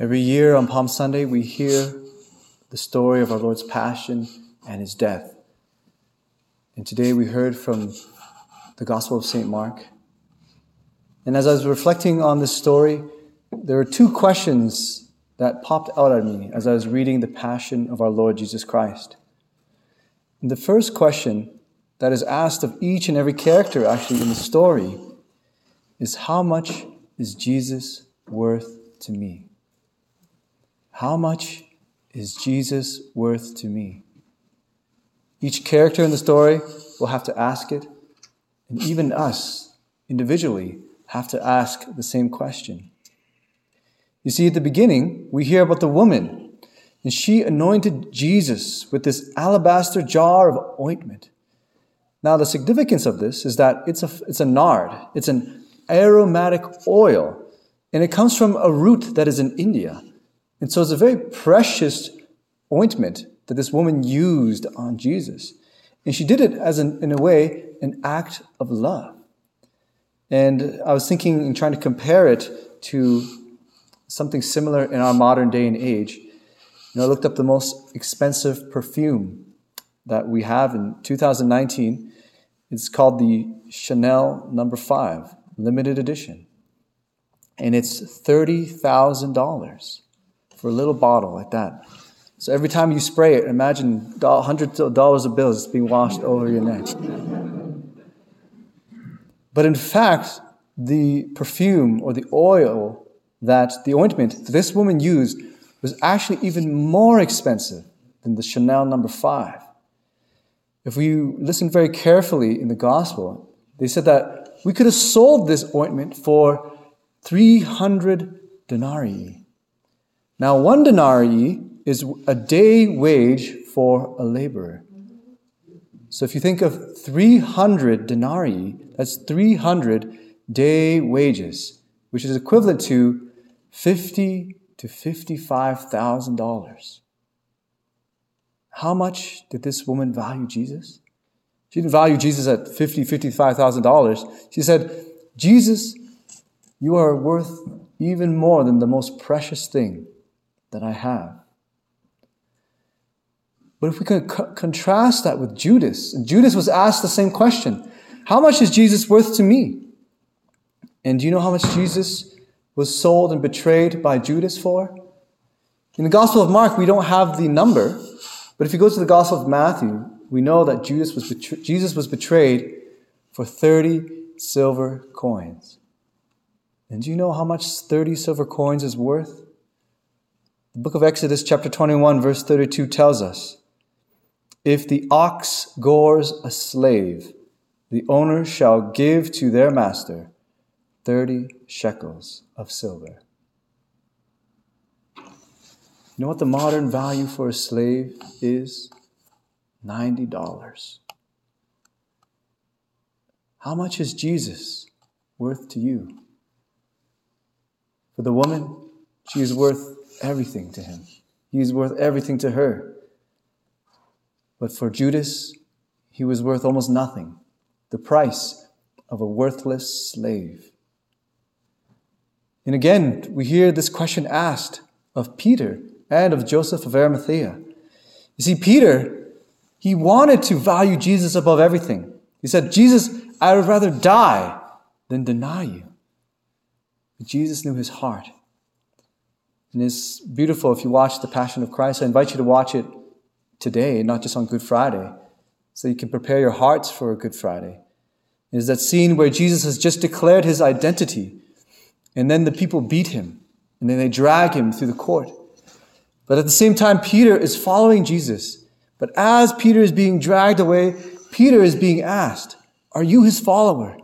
Every year on Palm Sunday, we hear the story of our Lord's passion and his death. And today we heard from the Gospel of St. Mark. And as I was reflecting on this story, there were two questions that popped out at me as I was reading the passion of our Lord Jesus Christ. And the first question that is asked of each and every character actually in the story is how much is Jesus worth to me? How much is Jesus worth to me? Each character in the story will have to ask it, and even us individually have to ask the same question. You see, at the beginning, we hear about the woman, and she anointed Jesus with this alabaster jar of ointment. Now, the significance of this is that it's a, it's a nard, it's an aromatic oil, and it comes from a root that is in India. And so it's a very precious ointment that this woman used on Jesus. And she did it as, an, in a way, an act of love. And I was thinking and trying to compare it to something similar in our modern day and age. You know, I looked up the most expensive perfume that we have in 2019. It's called the Chanel Number no. Five Limited Edition, and it's thirty thousand dollars for a little bottle like that. So every time you spray it, imagine hundreds of dollars of bills being washed over your neck. But in fact, the perfume or the oil that the ointment this woman used was actually even more expensive than the Chanel number five. If we listen very carefully in the gospel, they said that we could have sold this ointment for 300 denarii. Now, one denarii is a day wage for a laborer. So if you think of 300 denarii, that's 300 day wages, which is equivalent to 50 to $55,000. How much did this woman value Jesus? She didn't value Jesus at 50, $55,000. She said, Jesus, you are worth even more than the most precious thing that I have. But if we can co- contrast that with Judas, Judas was asked the same question How much is Jesus worth to me? And do you know how much Jesus was sold and betrayed by Judas for? In the Gospel of Mark, we don't have the number, but if you go to the Gospel of Matthew, we know that Judas was Jesus was betrayed for 30 silver coins. And do you know how much 30 silver coins is worth? The book of Exodus, chapter 21, verse 32 tells us If the ox gores a slave, the owner shall give to their master 30 shekels of silver. You know what the modern value for a slave is? $90. How much is Jesus worth to you? For the woman, she is worth everything to him. He is worth everything to her. But for Judas, he was worth almost nothing the price of a worthless slave. And again, we hear this question asked of Peter and of Joseph of Arimathea. You see, Peter, he wanted to value Jesus above everything. He said, Jesus, I would rather die than deny you. But Jesus knew his heart. And it's beautiful if you watch The Passion of Christ. I invite you to watch it today, not just on Good Friday, so you can prepare your hearts for a Good Friday. It is that scene where Jesus has just declared his identity, and then the people beat him, and then they drag him through the court. But at the same time, Peter is following Jesus. But as Peter is being dragged away, Peter is being asked, Are you his follower?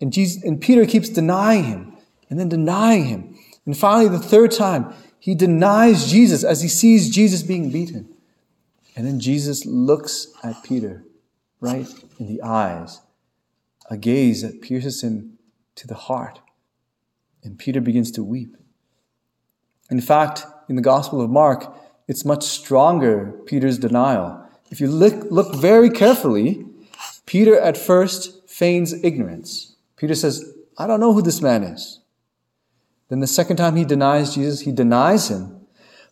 And, Jesus, and Peter keeps denying him and then denying him and finally, the third time, he denies Jesus as he sees Jesus being beaten. And then Jesus looks at Peter right in the eyes, a gaze that pierces him to the heart. And Peter begins to weep. In fact, in the Gospel of Mark, it's much stronger, Peter's denial. If you look, look very carefully, Peter at first feigns ignorance. Peter says, I don't know who this man is. Then the second time he denies Jesus, he denies him.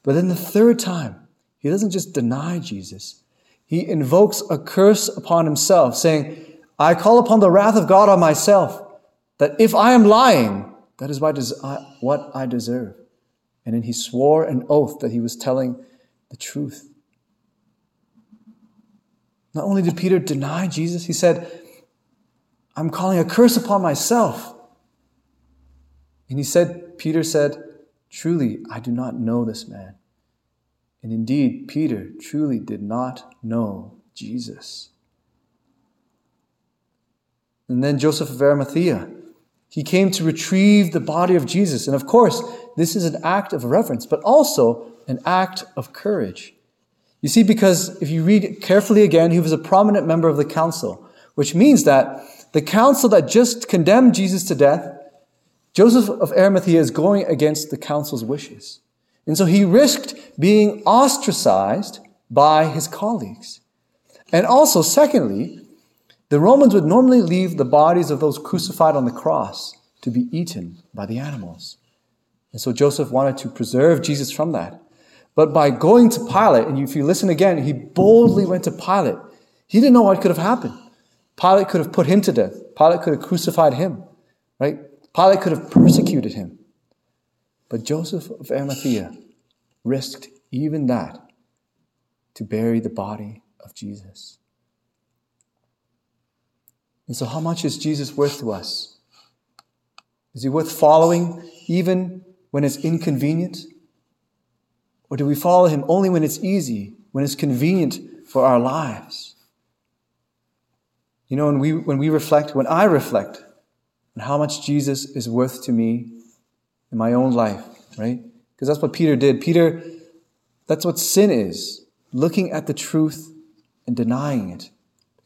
But then the third time, he doesn't just deny Jesus, he invokes a curse upon himself, saying, I call upon the wrath of God on myself, that if I am lying, that is what I deserve. And then he swore an oath that he was telling the truth. Not only did Peter deny Jesus, he said, I'm calling a curse upon myself. And he said, Peter said, Truly, I do not know this man. And indeed, Peter truly did not know Jesus. And then Joseph of Arimathea, he came to retrieve the body of Jesus. And of course, this is an act of reverence, but also an act of courage. You see, because if you read carefully again, he was a prominent member of the council, which means that the council that just condemned Jesus to death, Joseph of Arimathea is going against the council's wishes. And so he risked being ostracized by his colleagues. And also, secondly, the Romans would normally leave the bodies of those crucified on the cross to be eaten by the animals. And so Joseph wanted to preserve Jesus from that. But by going to Pilate, and if you listen again, he boldly went to Pilate. He didn't know what could have happened. Pilate could have put him to death. Pilate could have crucified him, right? Pilate could have persecuted him. But Joseph of Arimathea risked even that to bury the body of Jesus. And so, how much is Jesus worth to us? Is he worth following even when it's inconvenient? Or do we follow him only when it's easy, when it's convenient for our lives? You know, when we, when we reflect, when I reflect on how much Jesus is worth to me in my own life, right? Because that's what Peter did. Peter, that's what sin is looking at the truth and denying it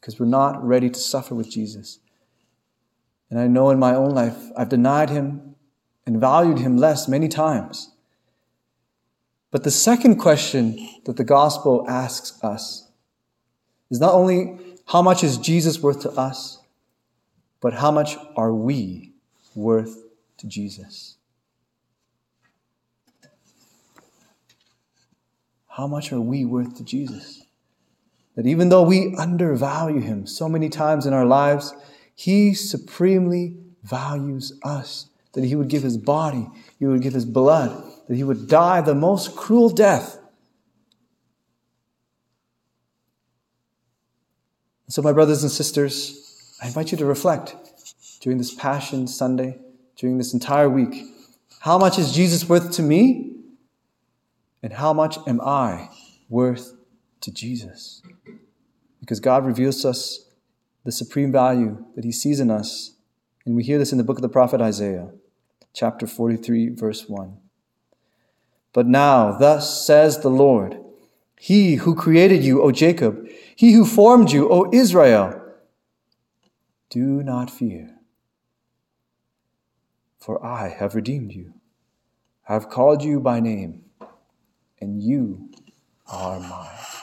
because we're not ready to suffer with Jesus. And I know in my own life, I've denied him and valued him less many times. But the second question that the gospel asks us is not only how much is Jesus worth to us, but how much are we worth to Jesus? How much are we worth to Jesus? That even though we undervalue him so many times in our lives, he supremely values us. That he would give his body, he would give his blood, that he would die the most cruel death. And So, my brothers and sisters, I invite you to reflect during this Passion Sunday, during this entire week. How much is Jesus worth to me? And how much am I worth to Jesus? Because God reveals to us the supreme value that He sees in us. And we hear this in the book of the prophet Isaiah, chapter 43, verse 1. But now, thus says the Lord, He who created you, O Jacob, He who formed you, O Israel, do not fear, for I have redeemed you. I have called you by name, and you are mine.